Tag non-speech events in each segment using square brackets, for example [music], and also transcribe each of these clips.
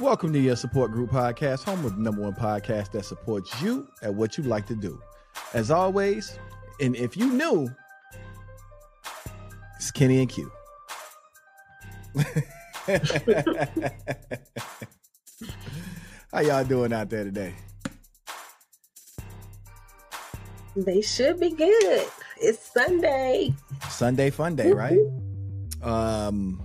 Welcome to your support group podcast, home of the number one podcast that supports you at what you like to do. As always, and if you knew, it's Kenny and Q. [laughs] How y'all doing out there today? They should be good. It's Sunday. Sunday fun day, right? Um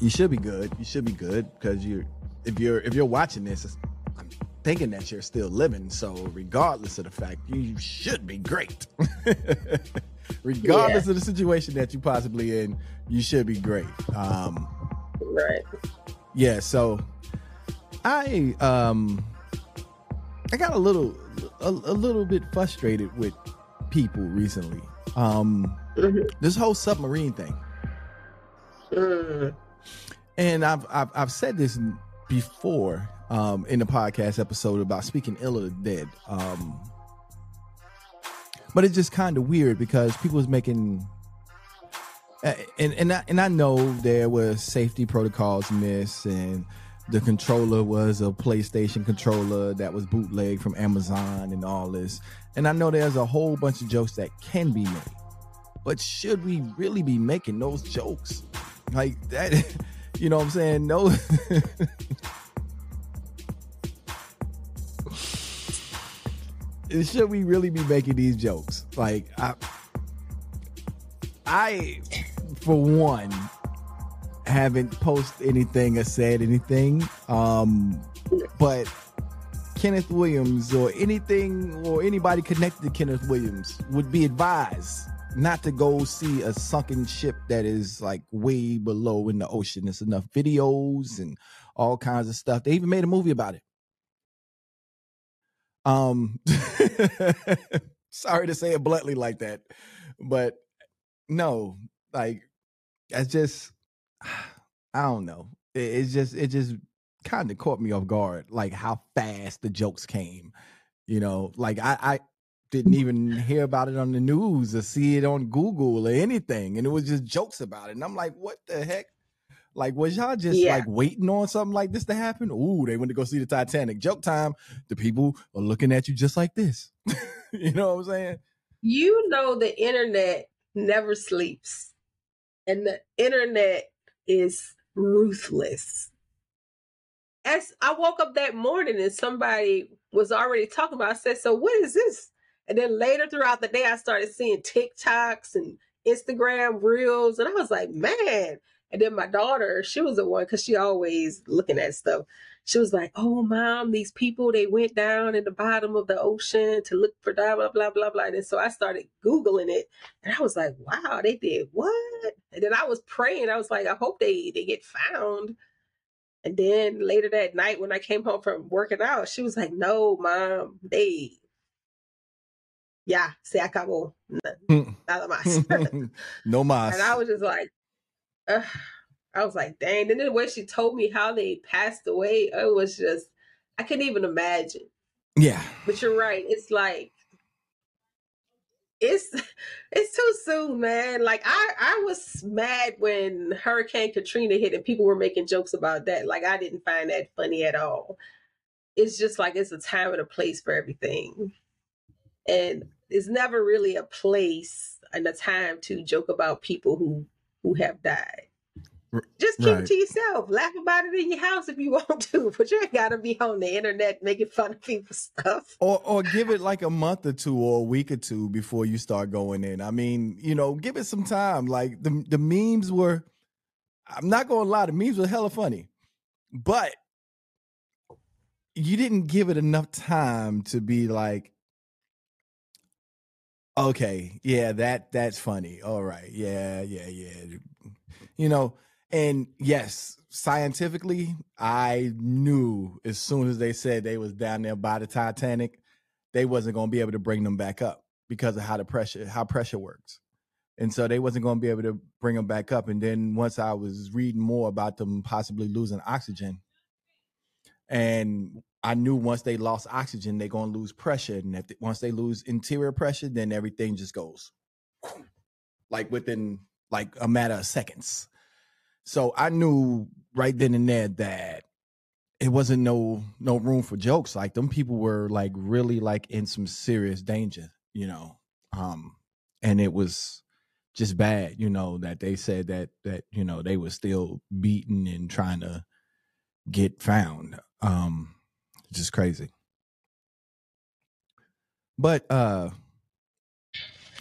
you should be good. You should be good because you're if you're if you're watching this, I'm thinking that you're still living. So regardless of the fact, you should be great. [laughs] regardless Yeah. of the situation that you possibly in, you should be great. Um Right. yeah, so I um I got a little a, a little bit frustrated with people recently. Um Mhm. this whole submarine thing. Mm. And I've I've, I've said this before um, in the podcast episode about speaking ill of the dead. Um, but it's just kind of weird because people was making and and I, and I know there were safety protocols missed and the controller was a PlayStation controller that was bootleg from Amazon and all this. And I know there's a whole bunch of jokes that can be made. But should we really be making those jokes? Like that [laughs] you know what I'm saying? No [laughs] Should we really be making these jokes? Like I I for one haven't posted anything or said anything. Um but Kenneth Williams or anything or anybody connected to Kenneth Williams would be advised not to go see a sunken ship that is like way below in the ocean. There's enough videos and all kinds of stuff. They even made a movie about it. Um [laughs] sorry to say it bluntly like that, but no, like that's just I don't know. It, it's just it just kind of caught me off guard, like how fast the jokes came. You know, like I, I didn't even hear about it on the news or see it on Google or anything, and it was just jokes about it. And I'm like, what the heck? Like, was y'all just Yeah. like waiting on something like this to happen? Ooh, they went to go see the Titanic. Joke time. The people are looking at you just like this. [laughs] you know what I'm saying? You know the internet never sleeps. And the internet is ruthless. As I woke up that morning and somebody was already talking about, I said, So what is this? And then later throughout the day, I started seeing TikToks and Instagram reels, and I was like, man. And then my daughter, she was the one because she always looking at stuff. She was like, "Oh, mom, these people they went down in the bottom of the ocean to look for blah blah blah blah blah." And so I started googling it, and I was like, "Wow, they did what?" And then I was praying. I was like, "I hope they they get found." And then later that night, when I came home from working out, she was like, "No, mom, they." Yeah, se acabó. Mm. Nada más. [laughs] no mas. [laughs] And I was just like, ugh. I was like, dang. And then the way she told me how they passed away, it was just, I couldn't even imagine. yeah. But you're right. It's like, it's it's too soon, man. Like I I was mad when Hurricane Katrina hit and people were making jokes about that. Like I didn't find that funny at all. It's just like it's a time and a place for everything. And it's never really a place and a time to joke about people who who have died. Just keep right. it to yourself. Laugh about it in your house if you [laughs] want to, but you ain't gotta be on the internet making fun of people's stuff. or or give it like a month or two or a week or two before you start going in. I mean, you know, give it some time. Like the the memes were I'm not gonna lie, the memes were hella funny. But you didn't give it enough time to be like okay, yeah, that that's funny. All right. Yeah, yeah, yeah. You know, and yes, scientifically, I knew as soon as they said they was down there by the Titanic, they wasn't going to be able to bring them back up because of how the pressure how pressure works. And so they wasn't going to be able to bring them back up. And then once I was reading more about them possibly losing oxygen, and I knew once they lost oxygen, they're going to lose pressure. And if once they lose interior pressure, then everything just goes [sniffs] like within like a matter of seconds. So I knew right then and there that it wasn't no no room for jokes. Like them people were like really like in some serious danger, you know. Um, and it was just bad, you know, that they said that that you know they were still beaten and trying to get found. Um, just crazy. But uh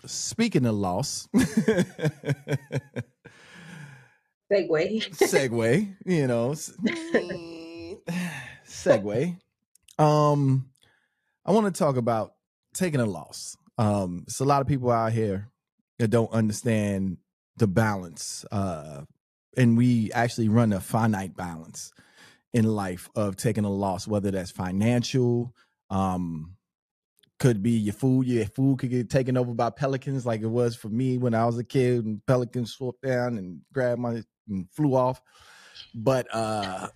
speaking of loss, segue, segue, you know, [laughs] segue. Um, I want to talk about taking a loss. Um, it's a lot of people out here that don't understand the balance. Uh, and we actually run a finite balance in life of taking a loss, whether that's financial, um, could be your food. Your food could get taken over by pelicans, like it was for me when I was a kid, and pelicans swooped down and grabbed my and flew off. But uh,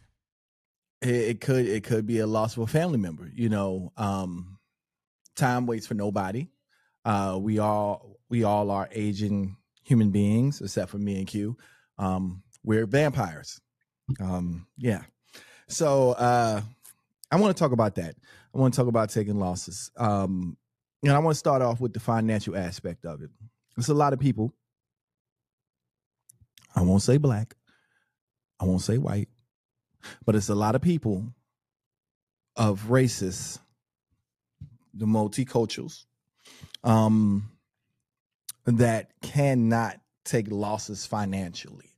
it, it, could it could be a loss of a family member. You know, um, time waits for nobody. Uh, we all we all are aging human beings, except for me and Q. Um, we're vampires. Um, yeah. So uh, I want to talk about that. I want to talk about taking losses. Um, and I want to start off with the financial aspect of it. It's a lot of people. I won't say black. I won't say white, but it's a lot of people of races, the multiculturals, um, that cannot take losses financially.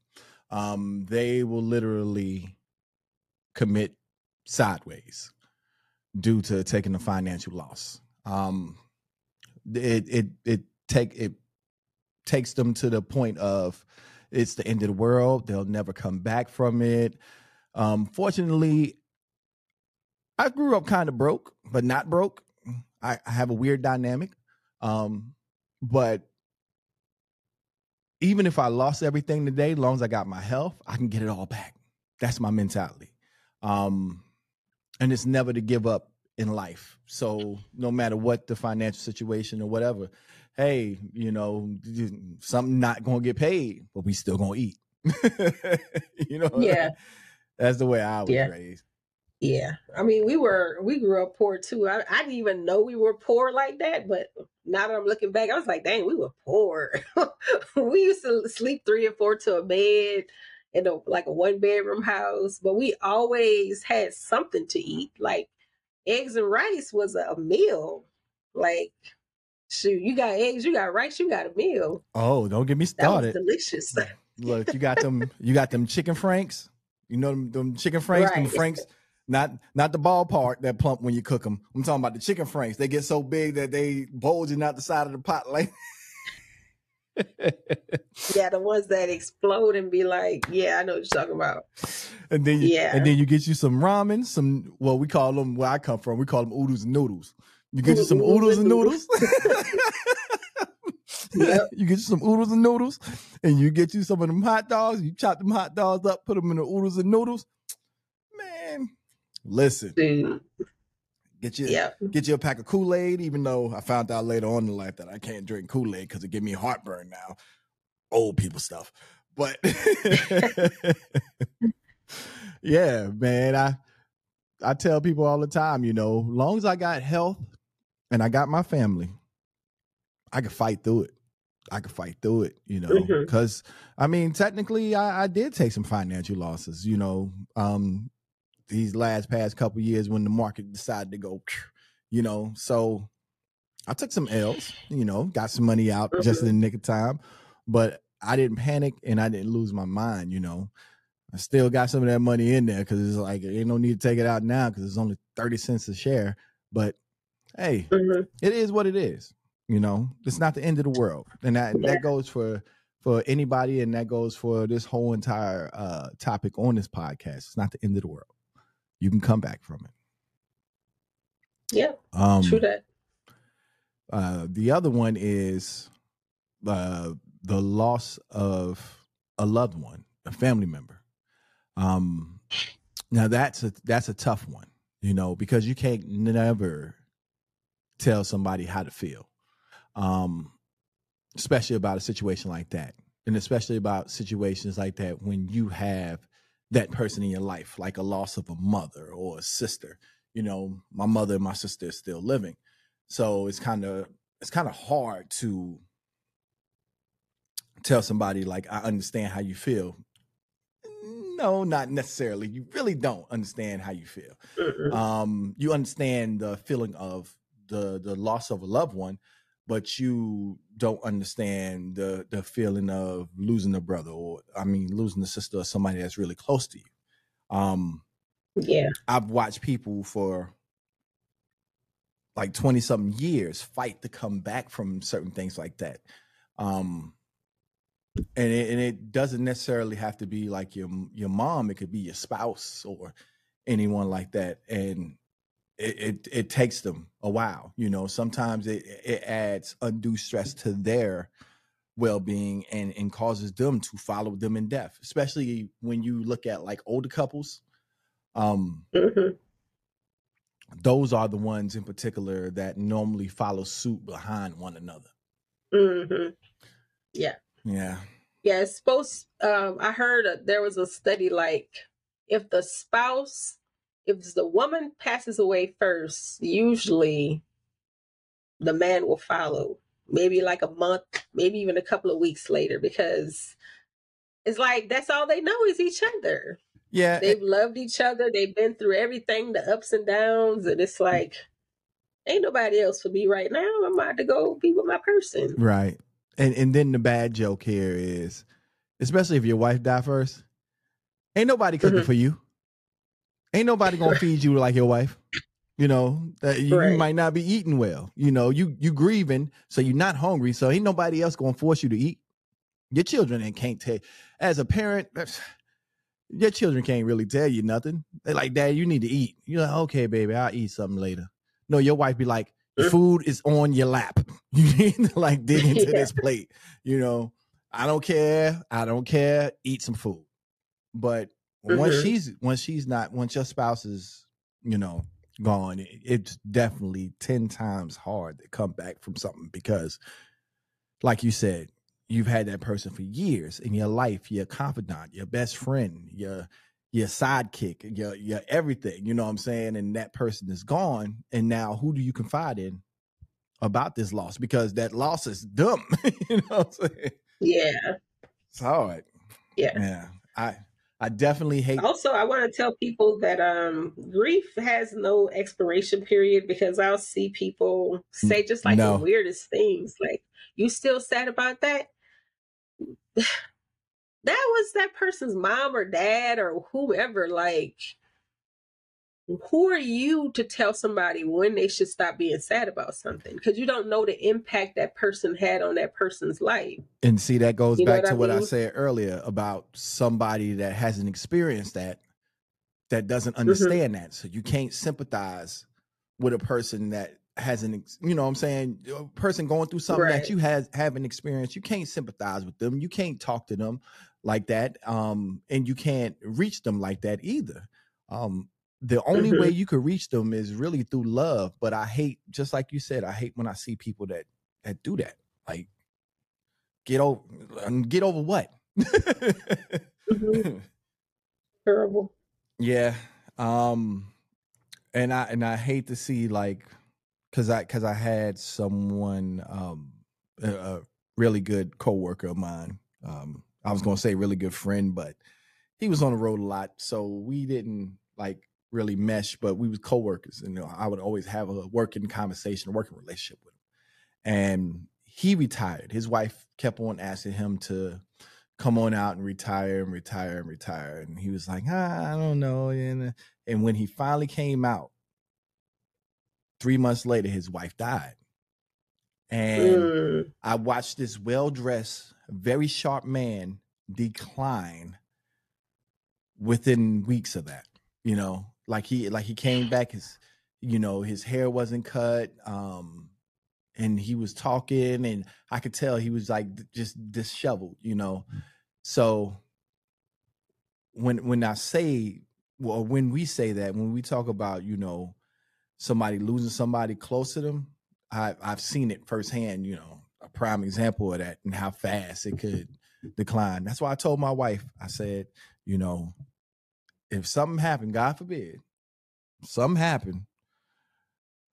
Um, they will literally commit sideways due to taking a financial loss. Um, it it it take it takes them to the point of it's the end of the world. They'll never come back from it. Um, fortunately, I grew up kind of broke, but not broke. I, I have a weird dynamic. Um, but even if I lost everything today, as long as I got my health, I can get it all back. That's my mentality. Um, and it's never to give up in life. So no matter what the financial situation or whatever, hey, you know, something not gonna get paid, but we still gonna eat. [laughs] you know, yeah, [laughs] that's the way I was yeah. raised. Yeah, I mean, we were we grew up poor too. I, I didn't even know we were poor like that, but now that I'm looking back, I was like, dang, we were poor. [laughs] we used to sleep three or four to a bed in a like a one bedroom house, but we always had something to eat. Like eggs and rice was a meal. Like shoot, you got eggs, you got rice, you got a meal. Oh, don't get me started. delicious. Look, you got them you got them chicken franks. You know them, them chicken franks, right. them franks not not the ballpark that plump when you cook them. I'm talking about the chicken franks. They get so big that they bulging out the side of the pot like [laughs] [laughs] yeah, the ones that explode and be like, yeah, I know what you're talking about. And then, you, yeah, and then you get you some ramen, some well, we call them where I come from, we call them oodles and noodles. You get you some oodles and noodles. [laughs] yep. You get you some oodles and noodles, and you get you some of them hot dogs. You chop them hot dogs up, put them in the oodles and noodles. Man, listen. Dude. Get you yep. get you a pack of Kool Aid. Even though I found out later on in life that I can't drink Kool Aid because it give me heartburn now. Old people stuff, but [laughs] yeah, man. I I tell people all the time, you know, long as I got health and I got my family, I can fight through it. I could fight through it, you know, because mm-hmm. I mean, technically, I, I, did take some financial losses, you know. Um, these last past couple years when the market decided to go, you know. So I took some L's, you know, got some money out just in the nick of time, but I didn't panic and I didn't lose my mind, you know. I still got some of that money in there because it's like ain't no need to take it out now because it's only 30 cents a share. But hey, mm-hmm. it is what it is. You know, it's not the end of the world. And that yeah. that goes for for anybody and that goes for this whole entire uh topic on this podcast. It's not the end of the world you can come back from it. Yeah. Um, true that. Uh, the other one is uh, the loss of a loved one, a family member. Um, now that's a that's a tough one, you know, because you can't never tell somebody how to feel, um, especially about a situation like that, and especially about situations like that when you have that person in your life, like a loss of a mother or a sister. You know, my mother and my sister are still living. So it's kind of it's kind of hard to tell somebody like I understand how you feel. No, not necessarily. You really don't understand how you feel. Um, you understand the feeling of the the loss of a loved one, but you don't understand the the feeling of losing a brother or I mean losing a sister or somebody that's really close to you. Um, yeah. I've watched people for like 20 something years fight to come back from certain things like that. Um, and it, and it doesn't necessarily have to be like your your mom. It could be your spouse or anyone like that. And it, it, it takes them a while. You know, sometimes it, it adds undue stress to their well-being and, and causes them to follow them in death, especially when you look at like older couples. Um, hmm those are the ones in particular that normally follow suit behind one another. hmm Yeah. Yeah. Yeah. It's supposed, um, I heard uh there was a study like if the spouse, if the woman passes away first, usually the man will follow, maybe like a month, maybe even a couple of weeks later, because it's like that's all they know is each other. Yeah. They've loved each other. They've been through everything, the ups and downs, and it's like, ain't nobody else for me right now. I'm about to go be with my person. right. And and then the bad joke here is, especially if your wife die first, ain't nobody cooking Mhm. for you. Ain't nobody gonna feed you like your wife. You know, that you, you might not be eating well. You know, you you grieving, so you're not hungry. So ain't nobody else gonna force you to eat. Your children ain't can't tell. As a parent, your children can't really tell you nothing. They're like, Dad, you need to eat. You're like, okay, baby, I'll eat something later. No, your wife be like, the food is on your lap. [laughs] You need to like dig [laughs] into Yeah. this plate. You know, I don't care. I don't care. Eat some food. But once Mhm. she's when she's not once your spouse is you know gone, it, it's definitely ten times hard to come back from something because, like you said, you've had that person for years in your life, your confidant, your best friend, your your sidekick, your your everything. You know what I'm saying? And that person is gone, and now who do you confide in about this loss? Because that loss is dumb. [laughs] you know what I'm saying? Yeah. It's hard. Yeah. Yeah. I I definitely hate. Also, I want to tell people that um grief has no expiration period because I'll see people say just like no. the weirdest things. Like, you still sad about that? [sighs] that was that person's mom or dad or whoever. Like, who are you to tell somebody when they should stop being sad about something? Because you don't know the impact that person had on that person's life. And see, that goes You back what to I what I said earlier about somebody that hasn't experienced that, that doesn't Mm-hmm. understand that. So you can't sympathize with a person that hasn't, you know what I'm saying? A person going through something Right. that you has haven't experienced. You can't sympathize with them. You can't talk to them like that. Um, and you can't reach them like that either. Um, the only way you could reach them is really through love. But I hate, just like you said, I hate when I see people that that do that. Like, get over, get over what? Mhm. [laughs] Terrible. yeah. Um, and I and I hate to see like, cause I cause I had someone, um, a, a really good coworker of mine. Um, I was gonna say really good friend, but he was on the road a lot, so we didn't like really mesh. But we was coworkers, and you know, I would always have a working conversation, a working relationship with him. And he retired. His wife kept on asking him to come on out and retire and retire and retire, and he was like, ah, I don't know. And and when he finally came out, three months later, his wife died. And. I watched this well dressed, very sharp man decline within weeks of that. You know, like he like he came back, his you know, his hair wasn't cut, um, and he was talking, and I could tell he was like just disheveled, you know. So when when I say well, when we say that, when we talk about, you know, somebody losing somebody close to them, I, I've seen it firsthand, you know, a prime example of that and how fast it could decline. That's why I told my wife, I said, you know, if something happened, God forbid, something happened,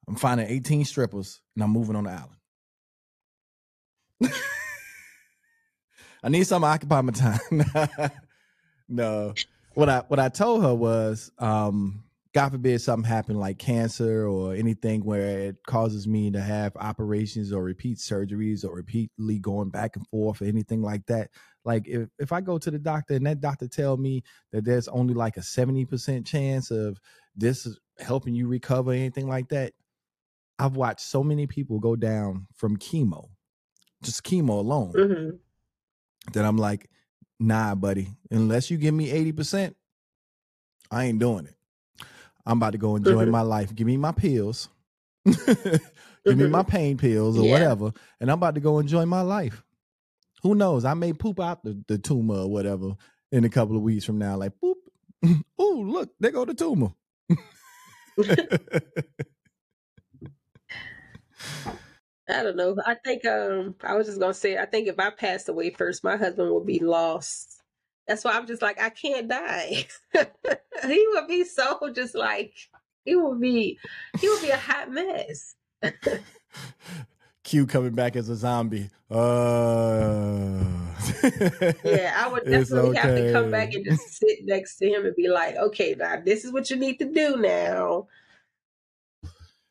I'm finding 18 strippers and I'm moving on the island. [laughs] I need something to occupy my time. [laughs] no. What I what I told her was, um, God forbid something happened like cancer or anything where it causes me to have operations or repeat surgeries or repeatedly going back and forth or anything like that. Like if, if I go to the doctor and that doctor tell me that there's only like a 70% chance of this helping you recover, anything like that, I've watched so many people go down from chemo, just chemo alone, hmm that I'm like, nah, buddy, unless you give me 80%, I ain't doing it. I'm about to go enjoy hmm my life. Give me my pills. [laughs] give me my pain pills or Yeah. whatever. And I'm about to go enjoy my life. Who knows? I may poop out the, the tumor or whatever in a couple of weeks from now. Like, boop. [laughs] oh, look, there go the tumor. [laughs] I don't know. I think um I was just gonna say I think if I passed away first, my husband would be lost. That's why I'm just like I can't die. [laughs] he would be so just like he would be he would be a hot mess. Q coming back as a zombie. Uh, Yeah, I would [laughs] definitely have to come back and just sit next to him and be like, okay, now this is what you need to do now.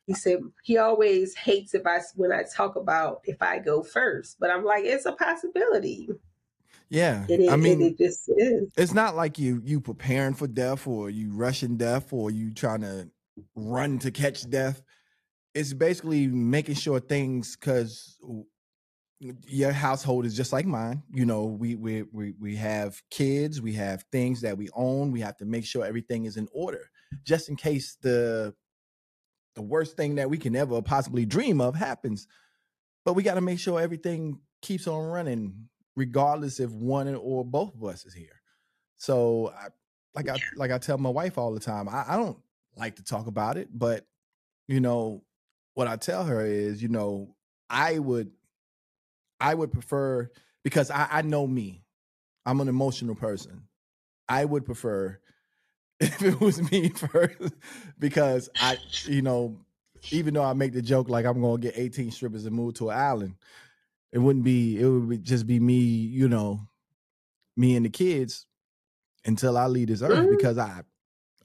He said he always hates if I when I talk about if I go first, but I'm like, it's a possibility. Yeah, It it, I mean, it just is. it's not like you you preparing for death or you rushing death or you trying to run to catch death. It's basically making sure things because your household is just like mine. You know, we we we we have kids, we have things that we own. We have to make sure everything is in order, just in case the the worst thing that we can ever possibly dream of happens. But we got to make sure everything keeps on running, regardless if one or both of us is here. So, I, like I like I tell my wife all the time, I, I don't like to talk about it, but you know what I tell her is, you know, I would I would prefer because I, I know me. I'm an emotional person. I would prefer [laughs] if it was me [laughs] first because I, you know, even though I make the joke like I'm gonna get 18 strippers and move to an island, it wouldn't be. It would be, just be me, you know, me and the kids until I leave this earth Mhm. because I,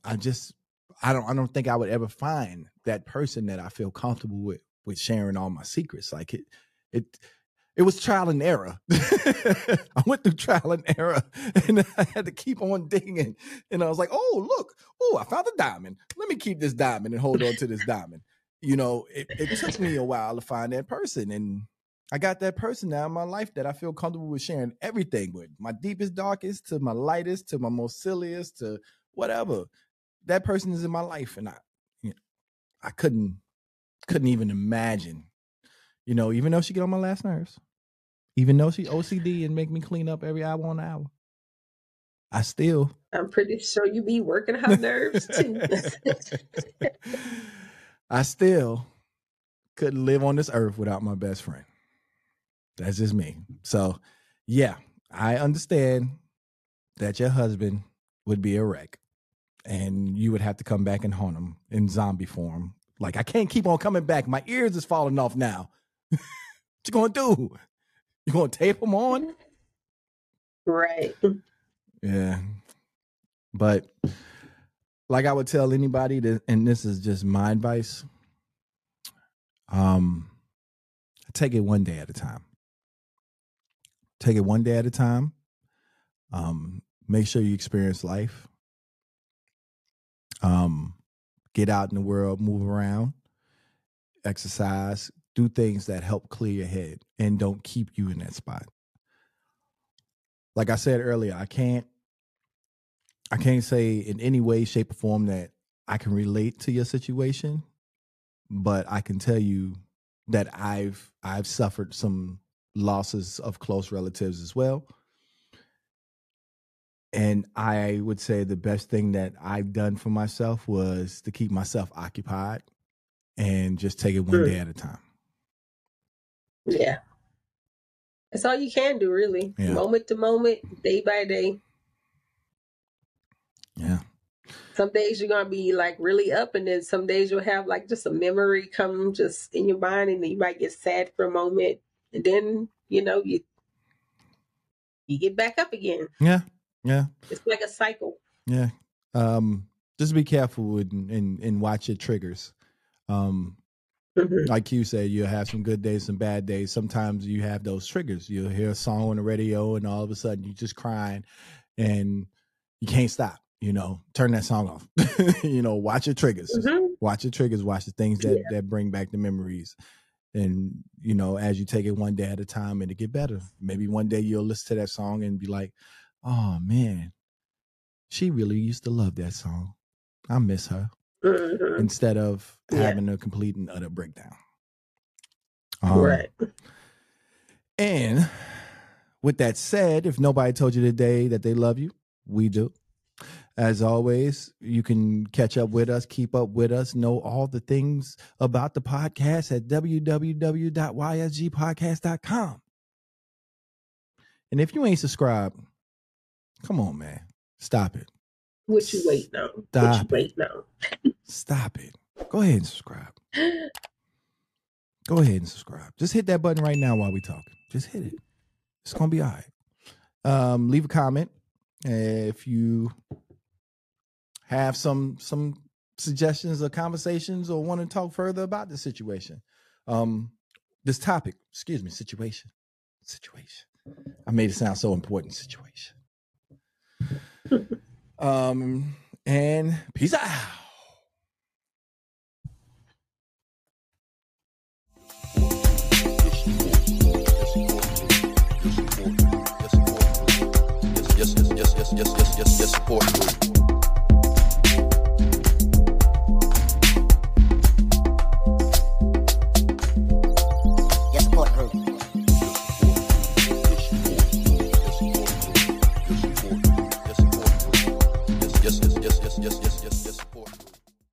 I just, I don't, I don't think I would ever find that person that I feel comfortable with with sharing all my secrets. Like it, it. It was trial and error. [laughs] I went through trial and error, [laughs] and I had to keep on digging. And I was like, "Oh, look! Oh, I found a diamond. Let me keep this diamond and hold on to this diamond." You know, it, it took me a while to find that person, and I got that person now in my life that I feel comfortable with sharing everything with. My deepest, darkest, to my lightest, to my most silliest, to whatever. That person is in my life, and I, you know, I couldn't, couldn't even imagine. You know, even though she get on my last nerves, even though she OCD and make me clean up every hour on hour, I still I'm pretty sure you be working her nerves too. [laughs] I still couldn't live on this earth without my best friend. That's just me. So, yeah, I understand that your husband would be a wreck and you would have to come back and haunt him in zombie form. Like, I can't keep on coming back. My ears is falling off now. [laughs] what you gonna do? You gonna tape them on? right. Yeah. But like I would tell anybody that and this is just my advice. Um take it one day at a time. Take it one day at a time. Um make sure you experience life. Um get out in the world, move around, exercise, do things that help clear your head and don't keep you in that spot. Like I said earlier, I can't I can't say in any way, shape, or form that I can relate to your situation, but I can tell you that I've I've suffered some losses of close relatives as well. And I would say the best thing that I've done for myself was to keep myself occupied and just take it one Mm. day at a time. Yeah. That's all you can do, really. Yeah. Moment to moment, day by day. Yeah. some days you're gonna be like really up, and then some days you'll have like just a memory come just in your mind, and then you might get sad for a moment, and then you know you you get back up again. Yeah, yeah. It's like a cycle. Yeah. Um, just be careful and and, and watch your triggers. Um, Mhm. like you said, you'll have some good days, some bad days. Sometimes you have those triggers. You'll hear a song on the radio, and all of a sudden you're just crying, and you can't stop. You know, turn that song off. [laughs] you know, watch your triggers. Mhm. Watch your triggers. Watch the things that that bring back the memories. And you know, as you take it one day at a time, and it get better. Maybe one day you'll listen to that song and be like, "Oh man, she really used to love that song. I miss her." Mhm. instead of Yeah. having a complete and utter breakdown. Um, right. And with that said, if nobody told you today that they love you, we do. As always, you can catch up with us, keep up with us, know all the things about the podcast at www.ysgpodcast.com. And if you ain't subscribed, come on, man. Stop it. What you waiting on? What Stop you it. waiting on? Stop it. Go ahead and subscribe. Go ahead and subscribe. Just hit that button right now while we talking. Just hit it. It's gonna be all right. Um, leave a comment if you have some some suggestions or conversations or want to talk further about the situation. Um, this topic, excuse me, situation, situation. I made it sound so important. Situation um, and peace out. Yes, yes, yes, yes, yes, yes, yes, support.